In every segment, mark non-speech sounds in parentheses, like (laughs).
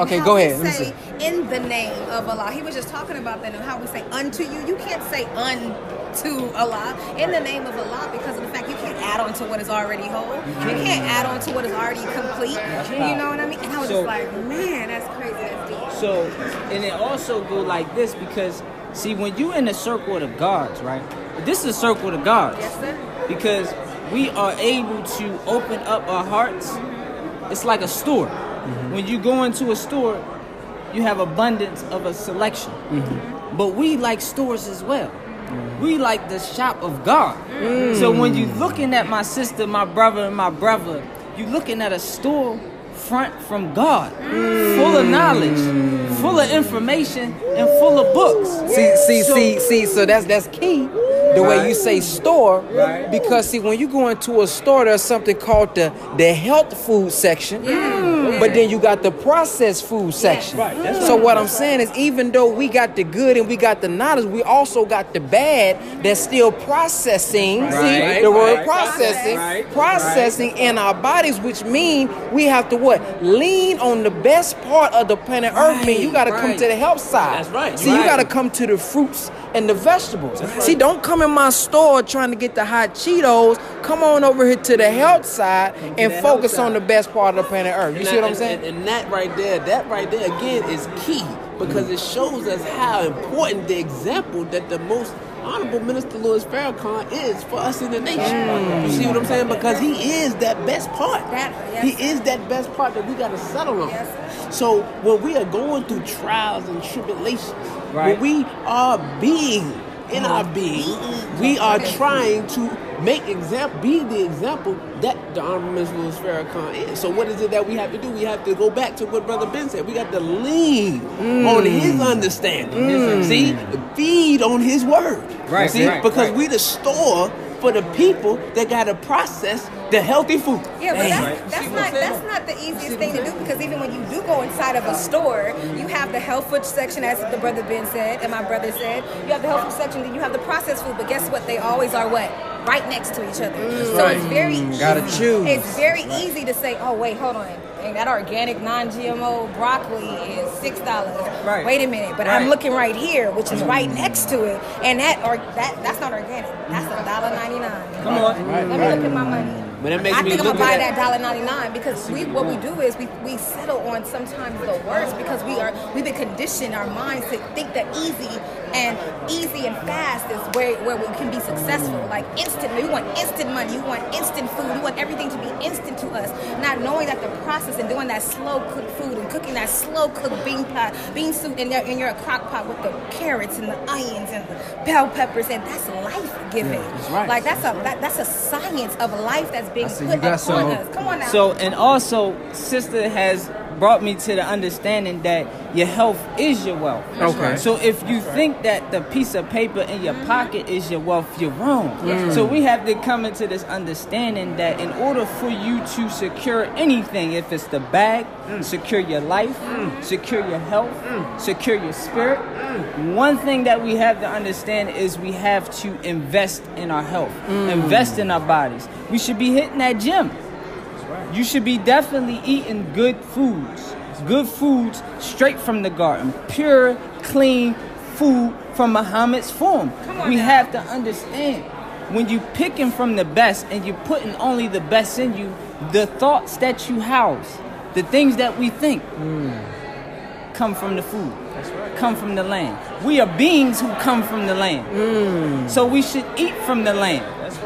Okay, go ahead. Let say in the name of Allah. He was just talking about that and how we say unto you. You can't say unto Allah in the name of Allah because of the fact you can't add on to what is already whole. You can't add on to what is already complete. You know what I mean? And I was So- just like, man, that's crazy. That's deep. So, and it also go like this because, see, when you're in the circle of the gods, right? This is a circle of the gods. Yes, sir. Because we are able to open up our hearts. It's like a store. Mm-hmm. When you go into a store, you have abundance of a selection. Mm-hmm. But we like stores as well. Mm-hmm. We like the shop of God. Mm. So when you looking at my sister, my brother, and my brother, you looking at a store front from God, mm. full of knowledge, full of information, and full of books. See, see, So- see, see. So that's that's key. The way you say store, Right. because see, when you go into a store, there's something called the the health food section. But then you got the processed food section. Right, that's So right. what I'm saying is, even though we got the good and we got the knowledge, we also got the bad that's still processing. Right, see, right, the word processing, processing in our bodies, which mean we have to what lean on the best part of the planet Earth. Mean you got to come to the health side. That's right, See, you got to come to the fruits and the vegetables. See, don't come in my store trying to get the hot Cheetos. Come on over here to the health side and focus on the best part of the planet Earth. You And see what I'm saying? And, and that right there, that right there again is key because mm-hmm. it shows us how important the example that the most honorable Minister Louis Farrakhan is for us in the nation. Mm. You see what I'm saying? Because he is that best part. That- yes, he is that best part that we got to settle on. Yes, so when we are going through trials and tribulations, Right. when we are being in our mm-hmm. being, mm-hmm. we are trying to make example, be the example that the Honorable Farrakhan is. So what is it that we have to do? We have to go back to what Brother Ben said. We got to lean mm. on his understanding. Mm. See, feed on his word. Right, See, right, because right. we the store for the people that got to process the healthy food. Yeah, but that's, that's not that's not the easiest thing to do because even when you do go inside of a store, you have the health food section, as the brother Ben said and my brother said. You have the health food section, then you have the processed food. But guess what? They always are what right next to each other. Mm. so right. it's very mm, Gotta easy. choose. It's very easy to say, oh wait, hold on. Dang, that organic non-GMO broccoli is six dollars. Right. Wait a minute, but I'm looking right here, which is right mm. next to it, and that or that that's not organic. That's a dollar ninety nine. Come on. Let me look at my money. But that makes I me think I'm gonna buy that dollar ninety nine because we what we do is we, we settle on sometimes the worst because we are we've been conditioned our minds to think that easy and easy and fast is where where we can be successful. Like instant, we want instant money, you want instant food, you want everything to be instant to us. Not knowing that the process and doing that slow cooked food and cooking that slow cooked bean pot, bean soup in your in your crock pot with the carrots and the onions and the bell peppers and that's life giving. That's right. Like that's a that, that's a science of life that's being put you got upon some- us. Come on now. So, and also, sister has brought me to the understanding that your health is your wealth. Okay. So if you think that the piece of paper in your pocket is your wealth, you're wrong. Mm. So we have to come into this understanding that in order for you to secure anything, if it's the bag, mm. secure your life, mm. secure your health, secure your spirit, one thing that we have to understand is we have to invest in our health, invest in our bodies. We should be hitting that gym. You should be definitely eating good foods. Good foods straight from the garden. Pure, clean food from Muhammad's Farm. We now. have to understand when you picking from the best and you're putting only the best in you, the thoughts that you house, the things that we think come from the food. Come from the land. We are beings who come from the land. So we should eat from the land.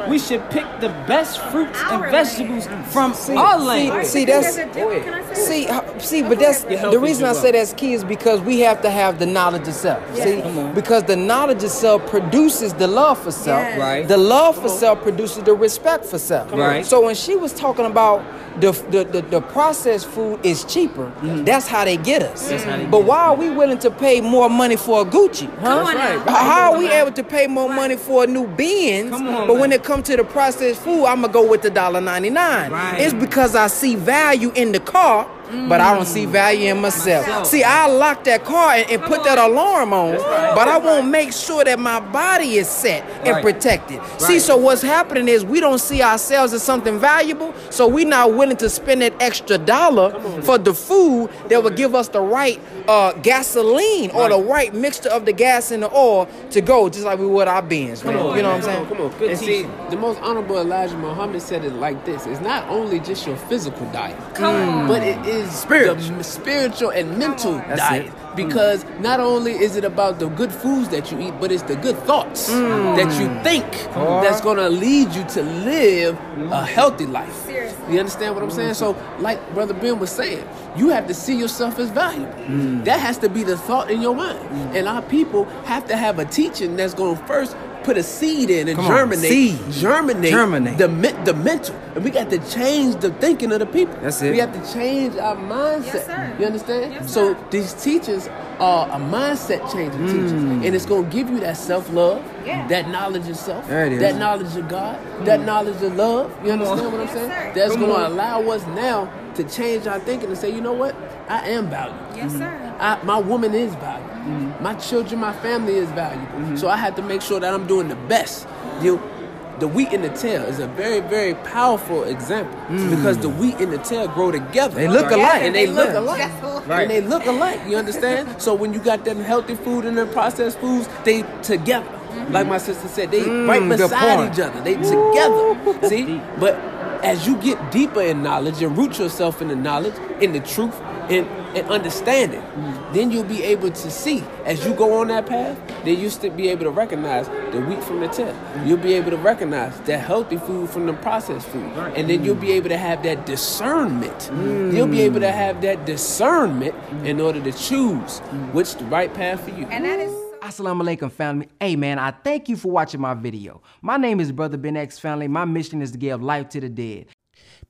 We should pick the best fruits Our and vegetables land. from See, our see, land. see, Because that's there's a difference- can I say see, uh, see, but that's the reason I say that's key is because we have to have the knowledge itself. See, because the knowledge of self produces the love for self. Yes. Right. The love for self produces the respect for self. Right. So when she was talking about the the, the, the processed food is cheaper, that's how they get us. Mm-hmm. how they but get why are we willing to pay more money for a Gucci? Huh? Come on now. H- How are we able to pay more money for a new Benz? Come on, but when it comes to the processed food, I'm gonna go with the dollar ninety nine. Right. It's because I see value in the car but I don't see value in myself. See, I lock that car and, and put that alarm on, but I won't make sure that my body is set and Right. protected. See, so what's happening is we don't see ourselves as something valuable, so we're not willing to spend that extra dollar for the food that will give us the right uh, gasoline or the right mixture of the gas and the oil to go, just like we would our beans, Come man. You know what I'm saying? Come on, come on. and see, the most honorable Elijah Muhammad said it like this: It's not only just your physical diet, but it is Spiritual. the spiritual and mental That's diet. it. Because not only is it about the good foods that you eat, but it's the good thoughts mm. that you think that's going to lead you to live a mm. healthy life. Seriously. You understand what I'm mm. saying? So, like Brother Ben was saying, you have to see yourself as valuable. That has to be the thought in your mind. And our people have to have a teaching that's going to first put a seed in and Come on, germinate, seed. germinate, Germinate. the men- the mental, and we got to change the thinking of the people. That's it. We have to change our mindset. Yes, sir. You understand? Yes, so sir. these teachers are a mindset changing mm. teachers, and it's going to give you that self love, Yeah. that knowledge of self, There it is. that knowledge of God, that mm. knowledge of love. You understand what I'm Yes, saying? sir. That's Come going to on. allow us now to change our thinking and say, you know what? I am valuable. Yes, sir. I, my woman is valuable. My children, my family is valuable. Mm-hmm. So I have to make sure that I'm doing the best. You, the wheat and the tail is a very, very powerful example mm. because the wheat and the tail grow together. They look alike. and they look Yeah. alike. Alike. And they look alike. You understand? (laughs) so when you got them healthy food and them processed foods, they together. Mm-hmm. Like my sister said, they mm, right beside each other. They together. See, but as you get deeper in knowledge and root yourself in the knowledge, in the truth, and, and understanding, then you'll be able to see as you go on that path. Then you still be able to recognize the wheat from the tail. You'll be able to recognize that healthy food from the processed food, and then you'll be able to have that discernment. You'll be able to have that discernment in order to choose which the right path for you. And that is Assalamu alaikum family. Hey man, I thank you for watching my video. My name is Brother Ben X family. My mission is to give life to the dead.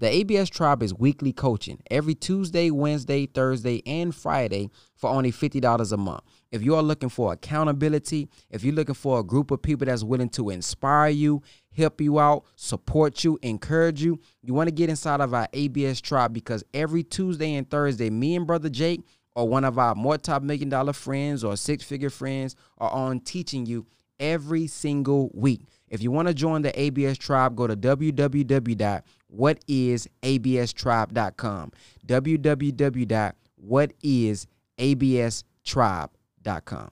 The ABS Tribe is weekly coaching every Tuesday, Wednesday, Thursday, and Friday for only $50 a month. If you are looking for accountability, if you're looking for a group of people that's willing to inspire you, help you out, support you, encourage you, you want to get inside of our ABS Tribe because every Tuesday and Thursday, me and Brother Jake or one of our more top million dollar friends or six-figure friends are on teaching you every single week. If you want to join the ABS tribe, go to www.whatisaBStribe.com. www.whatisaBStribe.com.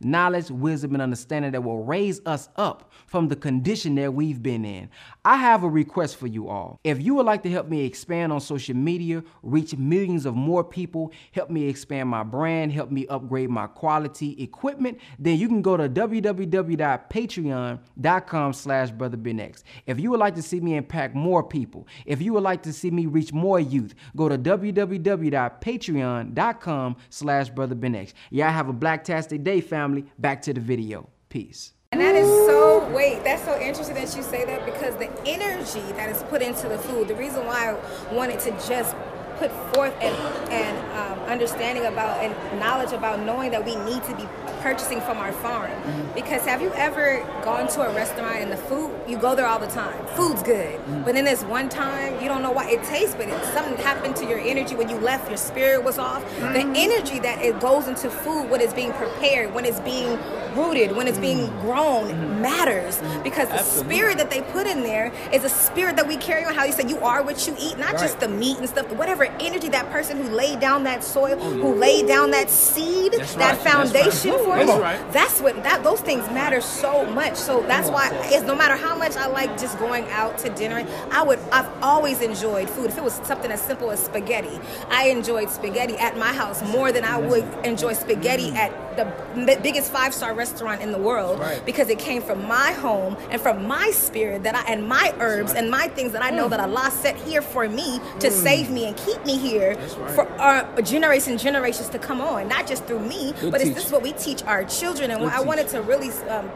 Knowledge, wisdom, and understanding that will raise us up from the condition that we've been in. I have a request for you all. If you would like to help me expand on social media, reach millions of more people, help me expand my brand, help me upgrade my quality equipment, then you can go to www.patreon.com slash brotherbenx. If you would like to see me impact more people, if you would like to see me reach more youth, go to www.patreon.com slash brotherbenx. Y'all have a blacktastic day, family. Back to the video. Peace. And that is so, wait, that's so interesting that you say that because the energy that is put into the food, the reason why I wanted to just put forth an, an um, understanding about and knowledge about knowing that we need to be purchasing from our farm. Because have you ever gone to a restaurant and the food, you go there all the time, food's good, but then there's one time, you don't know why it tastes, but it, something happened to your energy when you left, your spirit was off. The energy that it goes into food when it's being prepared, when it's being rooted, when it's being grown matters because the spirit that they put in there is a spirit that we carry on. How you said you are what you eat, not just the meat and stuff. Whatever energy that person who laid down that soil, who laid down that seed, that right, foundation right. for That's right. That's what that those things matter so much. So that's why it's no matter how much I like just going out to dinner, I would I've always enjoyed food. If it was something as simple as spaghetti, I enjoyed spaghetti at my house more than I would enjoy spaghetti at the b- biggest five star restaurant in the world because it came from my home and from my spirit that I and my herbs and my things that I know that Allah set here for me to save me and keep me here for our generations generations to come on. Not just through me, Good but it's this is what we teach our children. And Good I wanted to really um,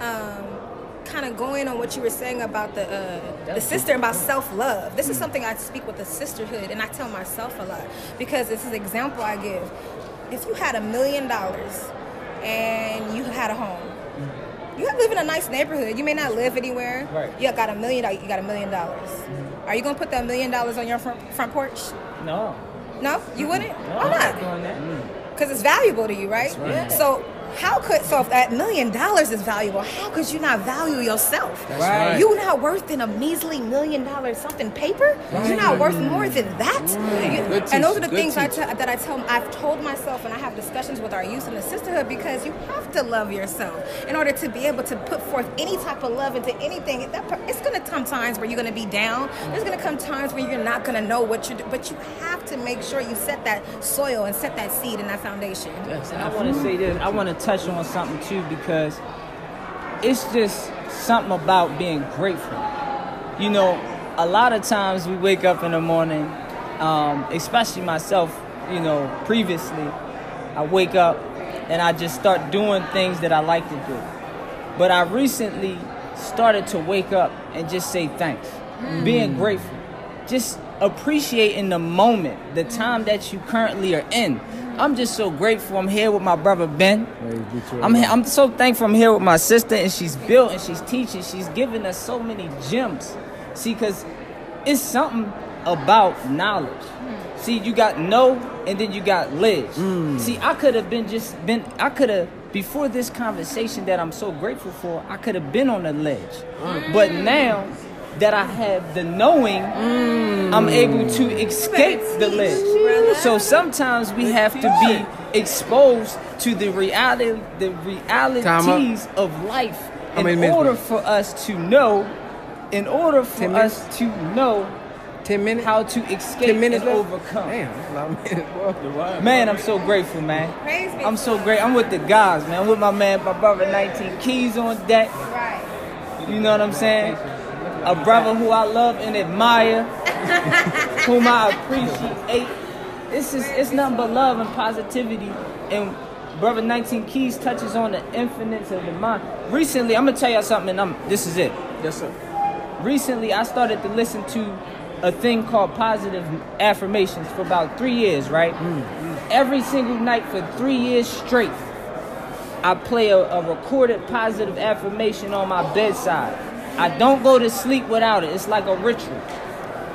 um, kind of go in on what you were saying about the uh, the sister and about self love. This is something I speak with the sisterhood, and I tell myself a lot because this is an example I give. If you had a million dollars and you had a home, you live in a nice neighborhood. You may not live anywhere. Right. You got a million. You got a million dollars. Mm-hmm. Are you gonna put that million dollars on your front, front porch? No. No, you wouldn't. No, Why I'm not because mm. it's valuable to you, right? right. So how could so if that million dollars is valuable, how could you not value yourself? That's right. You not worth in a measly million dollar something paper. You're not worth more than that. You- Good and those are the good things I teach. that I tell I've told myself and I have discussions with our youth in the sisterhood because you have to love yourself in order to be able to put forth any type of love into anything. That it's gonna come times where you're gonna be down. There's gonna come times where you're not gonna know what you're doing, but you have to make sure you set that soil and set that seed and that foundation. And I want to say this. I want to touch on something too because it's just something about being grateful. You know, a lot of times we wake up in the morning, um, especially myself. You know, previously, I wake up and I just start doing things that I like to do. But I recently started to wake up and just say thanks, being grateful, just appreciating the moment, the time that you currently are in. I'm just so grateful. I'm here with my brother Ben. I'm I'm so thankful. I'm here with my sister, and she's built and she's teaching. She's giving us so many gems. See, because it's something about knowledge. See, you got no, and then you got ledge. Mm. See, I could have been just been. I could have before this conversation that I'm so grateful for. I could have been on the ledge, mm. but now that I have the knowing, mm. I'm able to escape the list. So sometimes we have to be exposed to the reality, the realities of life, in order for us to know. In order for us to know Ten minutes. how to escape Ten minutes and left? overcome. Damn, a lot of minutes, bro. Man, I'm so grateful, man. Praise I'm so great. I'm with the guys, man. I'm with my man, my brother 19 Keys on deck. Right. You know what I'm saying? A brother who I love and admire, (laughs) whom I appreciate. This is it's nothing but love and positivity. And brother 19 Keys touches on the infinite of the mind. Recently, I'm gonna tell y'all something. And I'm, this is it. Yes, sir. recently I started to listen to a thing called positive affirmations for about three years, right? Mm, mm. Every single night for three years straight, I play a, a recorded positive affirmation on my bedside. I don't go to sleep without it. It's like a ritual.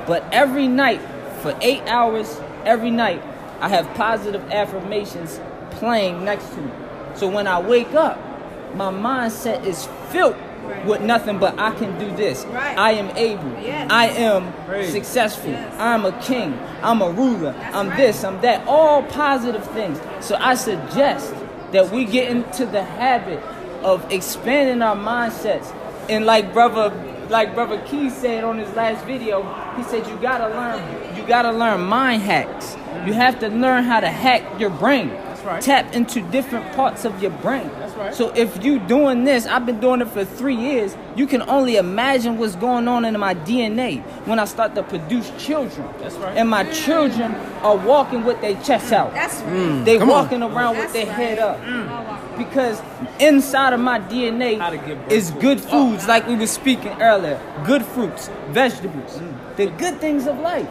But every night, for eight hours, every night, I have positive affirmations playing next to me. So when I wake up, my mindset is filled with nothing but I can do this. Right. I am able. Yes. I am successful. Yes. I'm a king. I'm a ruler. That's I'm right. this, I'm that. All positive things. So I suggest that we get into the habit of expanding our mindsets. And like brother like brother Key said on his last video, he said you gotta learn you gotta learn mind hacks. You have to learn how to hack your brain. That's right. Tap into different parts of your brain. That's right. So if you doing this, I've been doing it for three years. You can only imagine what's going on in my DNA when I start to produce children. That's right. And my children are walking with their chests out. That's right. Mm. They Come on. walking around with That's their head right. up. Mm. Because inside of my DNA How to give birth is good it. foods, like we were speaking earlier. Good fruits, vegetables, mm. the good things of life.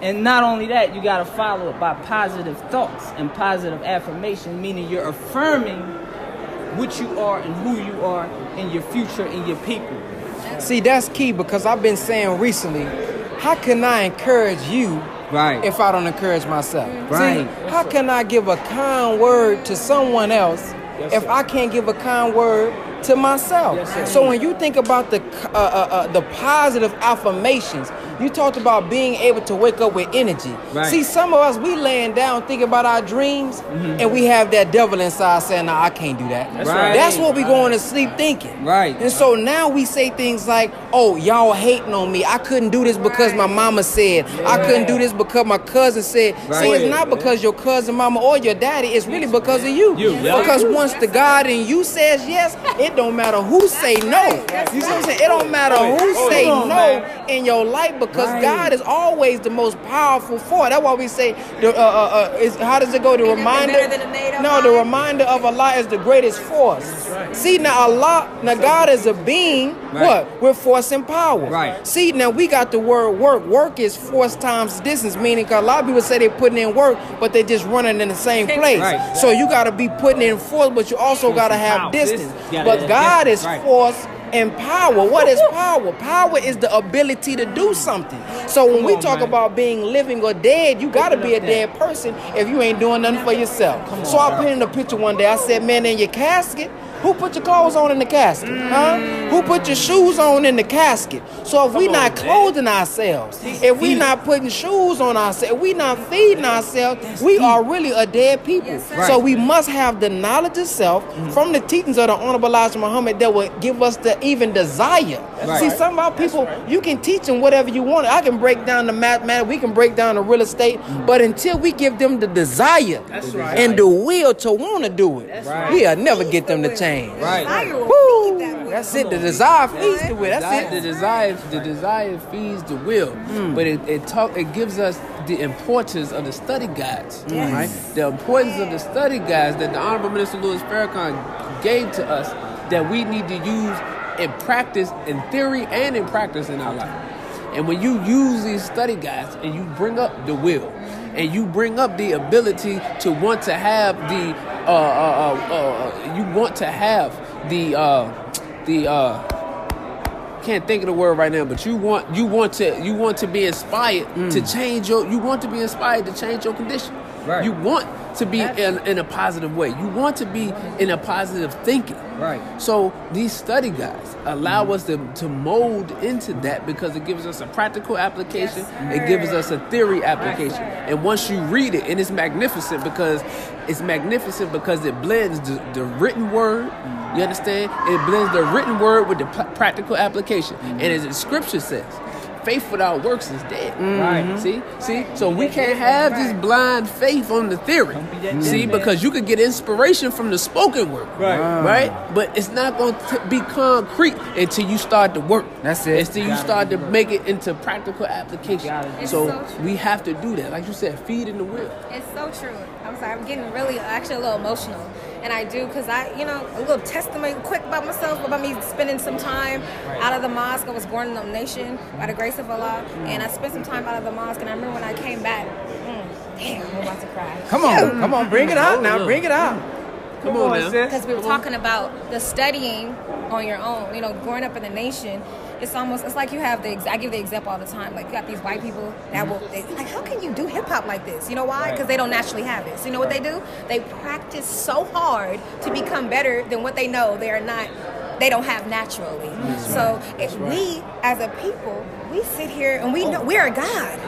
And not only that, you gotta follow it by positive thoughts and positive affirmation, meaning you're affirming what you are and who you are and your future and your people. See, that's key because I've been saying recently, how can I encourage you Right. if I don't encourage myself? Right. See, how can I give a kind word to someone else Yes, if sir. I can't give a kind word to myself? Yes, so when you think about the uh, uh, uh, the positive affirmations, you talked about being able to wake up with energy. Right. See, some of us we laying down thinking about our dreams, Mm-hmm. and we have that devil inside saying, "No, I can't do that." That's right. That's what we going to sleep thinking. Right. And so now we say things like, "Oh, y'all hating on me. I couldn't do this because my mama said. I couldn't do this because my cousin said." Right. See, it's not because your cousin, mama, or your daddy. It's really because of you. You, yeah. Because once the God in you says yes, (laughs) it don't matter who say no. right, that's You see what I'm saying? It don't matter who Hold say on, no man. in your life because. God is always the most powerful force. That's why we say the uh, uh, uh, is how does it go? The reminder. No, the reminder of Allah is the greatest force. See now Allah, now God is a being. Right. What? We're forcing power. Right. See now we got the word work. Work is force times distance, meaning 'cause a lot of people say they're putting in work, but they're just running in the same place. Right. So you got to be putting in force, but you also got to have power. distance. Distance. Gotta But God is. Right. force and power. What is power? Power is the ability to do something. So when Come we on, talk man. about being living or dead, you got to be a dead person if you ain't doing nothing for yourself. so I put in a picture one day. I said, man, in your casket, who put your clothes on in the casket? Huh? Who put your shoes on in the casket? So if we on, not man. clothing ourselves, if we not putting shoes on ourselves, if we not feeding ourselves, we are really a dead people. Yes. So we must have the knowledge of self Mm-hmm. from the teachings of the Honorable Elijah Muhammad that will give us the even desire. Right. See, some of our people, you can teach them whatever you want. I can break down the mathematics, we can break down the real estate, Mm-hmm. but until we give them the desire That's right. and the will to want to do it, right. we'll never get them to change. Right. Woo! feed that will. That's it. The desire feeds the will. That's Desire- the desire the desire feeds the will but it, it talk it gives us the importance of the study guides Yes. right the importance of the study guides that the honorable minister louis farrakhan gave to us that we need to use in practice in theory and in practice in our life and when you use these study guides and you bring up the will and you bring up the ability to want to have the uh, uh, uh, uh, you want to have the uh, the uh, can't think of the word right now, but you want you want to you want to be inspired to change your you want to be inspired to change your condition. Right. You want to be in, in a positive way. You want to be in a positive thinking. Right. So these study guides allow mm-hmm. us to, to mold into that because it gives us a practical application. Yes, it gives us a theory application. sir. and once you read it, and it's magnificent because it's magnificent because it blends the, the written word. You mm-hmm. understand? It blends the written word with the practical application. And mm-hmm. as the scripture says, faith without works is dead. Mm-hmm. Right. Mm-hmm. See, see. So we can't have this blind faith on the theory. Don't be that See, dumb, man. because you could get inspiration from the spoken word. Right. Right. But it's not going to be concrete until you start to work. That's it. Until you Gotta start to work. make it into practical application. Gotta do It's So so we have to do that. Like you said, feed in the will. It's so true. I'm sorry. I'm getting really, actually, a little emotional, and I do because I, you know, a little testimony quick about myself about me spending some time out of the mosque. I was born in the nation by the grace of Allah, and I spent some time out of the mosque. And I remember when I came back. Mm, damn, I'm about to cry. Come on, come on, bring it out now. Bring it out. Come on because we were talking about the studying on your own. You know, growing up in the nation, it's almost it's like you have the. I give the example all the time. Like you got these white people that will they, like, how can you do hip hop like this? You know why? Because they don't naturally have it. So you know what they do? They practice so hard to become better than what they know they are not. They don't have naturally. So if we, as a people, we sit here and we know we are God.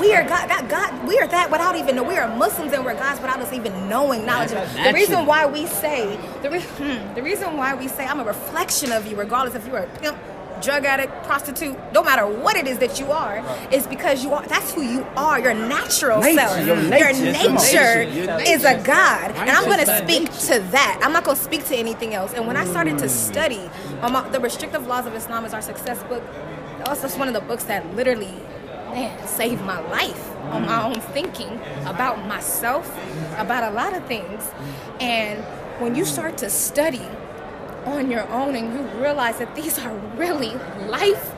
We are God. That God. We are that without even know. We are Muslims and we're gods without us even knowing knowledge. The reason why we say the, re- (laughs) the reason why we say I'm a reflection of you, regardless if you're a pimp, drug addict, prostitute, no matter what it is that you are, is because you are. That's who you are. Your natural Nature, self. your nature. nature Your is a God, and I'm going to Righteous by speak to that. I'm not going to speak to anything else. And when I started to study um, uh, the restrictive laws of Islam is our success book. That was just one of the books that literally man, saved my life on my own thinking about myself, about a lot of things. And when you start to study on your own and you realize that these are really life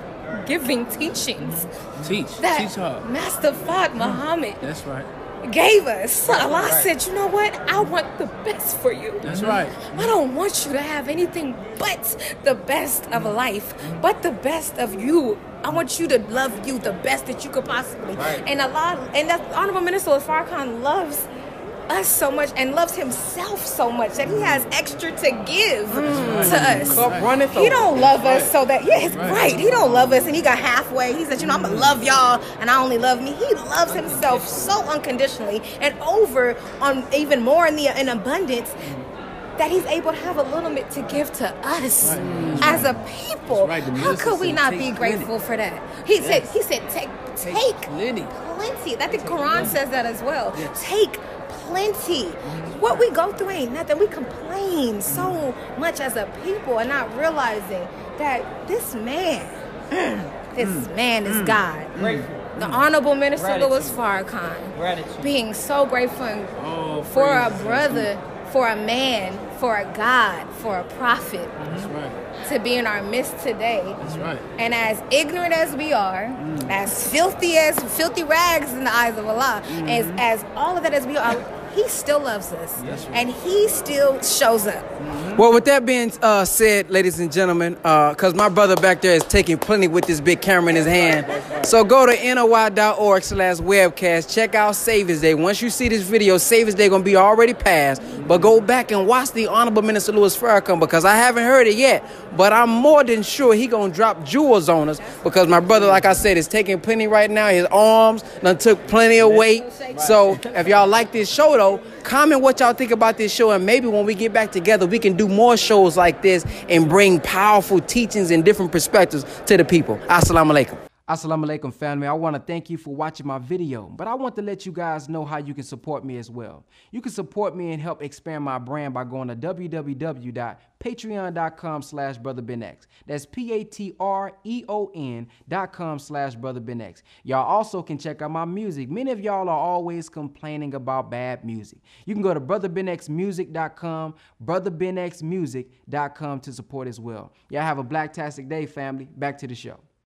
giving teachings Teach. that Teach hard. Master Fard hmm. Muhammad That's right. gave us. Allah said, you know what? I want the best for you. That's right. Hmm. I don't want you to have anything but the best of hmm. life, but the best of you. I want you to love you the best that you could possibly. And Allah, and that Honorable Minister of Farrakhan loves us so much and loves himself so much that he has extra to give to us. Runneth He don't love us so that yeah, it's right. He don't love us and he got halfway. He said, you know, I'm gonna love y'all and I only love me. He loves himself so unconditionally and over on even more in the in abundance that he's able to have a little bit to give to us as a people. right. How could we not "Take be plenty." grateful for that? He said he said take take plenty. plenty. That the Quran says that as well. Take plenty. What we go through ain't nothing. We complain so much as a people and not realizing that this man, (clears throat) this Mm. man is God. Grateful. The Honorable Minister Gratitude. Louis Farrakhan Gratitude. being so grateful Oh, for a brother, for a man, for a God, for a prophet That's right. to be in our midst today. That's right. And as ignorant as we are, mm. as filthy as filthy rags in the eyes of Allah, mm-hmm. as as all of that as we are, He still loves us, and He still shows up. Mm-hmm. Well, with that being uh, said, ladies and gentlemen, uh, because my brother back there is taking plenty with this big camera in his hand. So go to NOI.org slash webcast. Check out Saviours' Day. Once you see this video, Saviours' Day going to be already passed. But go back and watch the Honorable Minister Louis Farrakhan because I haven't heard it yet. But I'm more than sure he going to drop jewels on us because my brother, like I said, is taking plenty right now. His arms done took plenty of weight. So if y'all like this show, though, comment what y'all think about this show and maybe when we get back together we can do more shows like this and bring powerful teachings and different perspectives to the people assalamu alaikum Assalamu alaikum family. I want to thank you for watching my video, but I want to let you guys know how you can support me as well. You can support me and help expand my brand by going to www.patreon.com slash brotherbenx. That's P-A-T-R-E-O-N dot com slash brotherbenx. Y'all also can check out my music. Many of y'all are always complaining about bad music. You can go to brotherbenxmusic.com, brotherbenxmusic.com to support as well. Y'all have a blacktastic day, family. Back to the show.